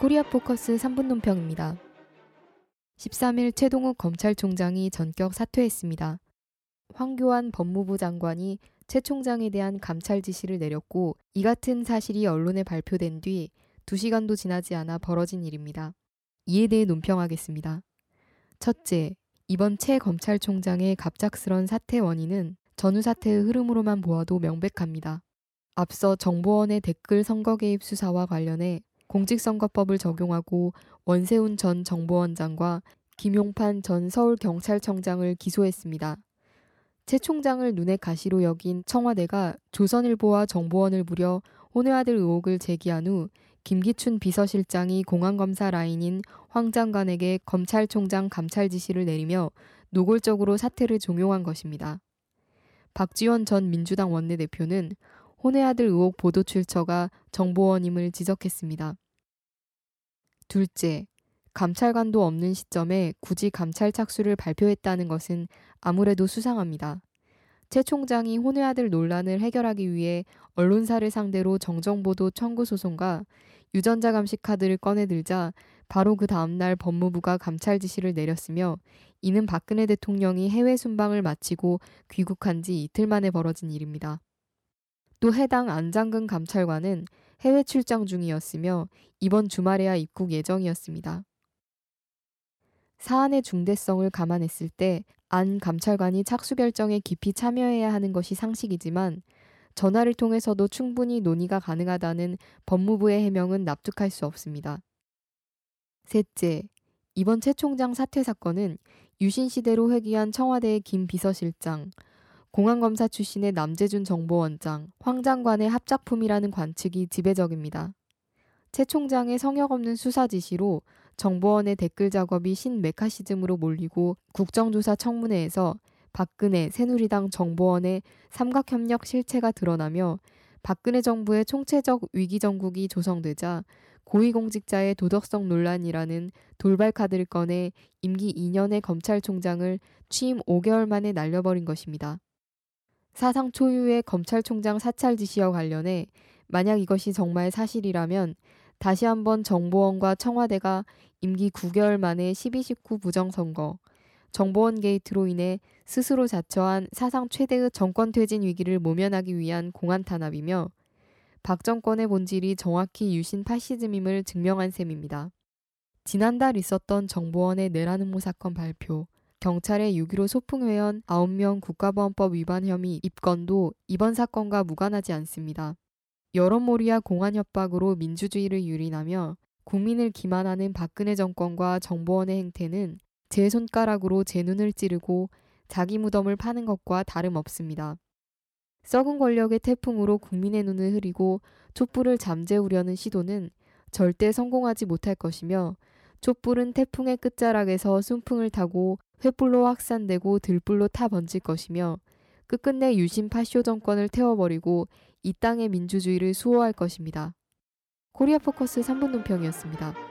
코리아 포커스 3분 논평입니다. 13일 최동욱 검찰총장이 전격 사퇴했습니다. 황교안 법무부 장관이 최 총장에 대한 감찰 지시를 내렸고 이 같은 사실이 언론에 발표된 뒤 2시간도 지나지 않아 벌어진 일입니다. 이에 대해 논평하겠습니다. 첫째, 이번 최 검찰총장의 갑작스런 사퇴 원인은 전후 사태의 흐름으로만 보아도 명백합니다. 앞서 정보원의 댓글 선거 개입 수사와 관련해 공직선거법을 적용하고 원세훈 전 정보원장과 김용판 전 서울경찰청장을 기소했습니다. 최 총장을 눈의 가시로 여긴 청와대가 조선일보와 정보원을 부려 혼외아들 의혹을 제기한 후 김기춘 비서실장이 공안검사 라인인 황 장관에게 검찰총장 감찰 지시를 내리며 노골적으로 사태를 종용한 것입니다. 박지원 전 민주당 원내대표는 혼외아들 의혹 보도 출처가 정보원임을 지적했습니다. 둘째, 감찰관도 없는 시점에 굳이 감찰 착수를 발표했다는 것은 아무래도 수상합니다. 최 총장이 혼외 아들 논란을 해결하기 위해 언론사를 상대로 정정보도 청구 소송과 유전자 감식 카드를 꺼내들자 바로 그 다음날 법무부가 감찰 지시를 내렸으며 이는 박근혜 대통령이 해외 순방을 마치고 귀국한 지 이틀 만에 벌어진 일입니다. 또 해당 안장근 감찰관은 해외 출장 중이었으며 이번 주말에야 입국 예정이었습니다. 사안의 중대성을 감안했을 때 안 감찰관이 착수 결정에 깊이 참여해야 하는 것이 상식이지만 전화를 통해서도 충분히 논의가 가능하다는 법무부의 해명은 납득할 수 없습니다. 셋째, 이번 최 총장 사퇴 사건은 유신 시대로 회귀한 청와대의 김 비서실장, 공안검사 출신의 남재준 정보원장, 황 장관의 합작품이라는 관측이 지배적입니다. 최 총장의 성역 없는 수사 지시로 정보원의 댓글 작업이 신메카시즘으로 몰리고 국정조사 청문회에서 박근혜 새누리당 정보원의 삼각협력 실체가 드러나며 박근혜 정부의 총체적 위기 정국이 조성되자 고위공직자의 도덕성 논란이라는 돌발 카드를 꺼내 임기 2년의 검찰총장을 취임 5개월 만에 날려버린 것입니다. 사상 초유의 검찰총장 사찰 지시와 관련해 만약 이것이 정말 사실이라면 다시 한번 정보원과 청와대가 임기 9개월 만에 12.19 부정선거, 정보원 게이트로 인해 스스로 자처한 사상 최대의 정권 퇴진 위기를 모면하기 위한 공안 탄압이며 박 정권의 본질이 정확히 유신 파시즘임을 증명한 셈입니다. 지난달 있었던 정보원의 내라는모 사건 발표, 경찰의 6.15 소풍회원 9명 국가보안법 위반 혐의 입건도 이번 사건과 무관하지 않습니다. 여론몰이와 공안 협박으로 민주주의를 유린하며 국민을 기만하는 박근혜 정권과 정보원의 행태는 제 손가락으로 제 눈을 찌르고 자기 무덤을 파는 것과 다름없습니다. 썩은 권력의 태풍으로 국민의 눈을 흐리고 촛불을 잠재우려는 시도는 절대 성공하지 못할 것이며 촛불은 태풍의 끝자락에서 순풍을 타고 횃불로 확산되고 들불로 타 번질 것이며 끝끝내 유신 파쇼 정권을 태워버리고 이 땅의 민주주의를 수호할 것입니다. 코리아 포커스 3분 논평이었습니다.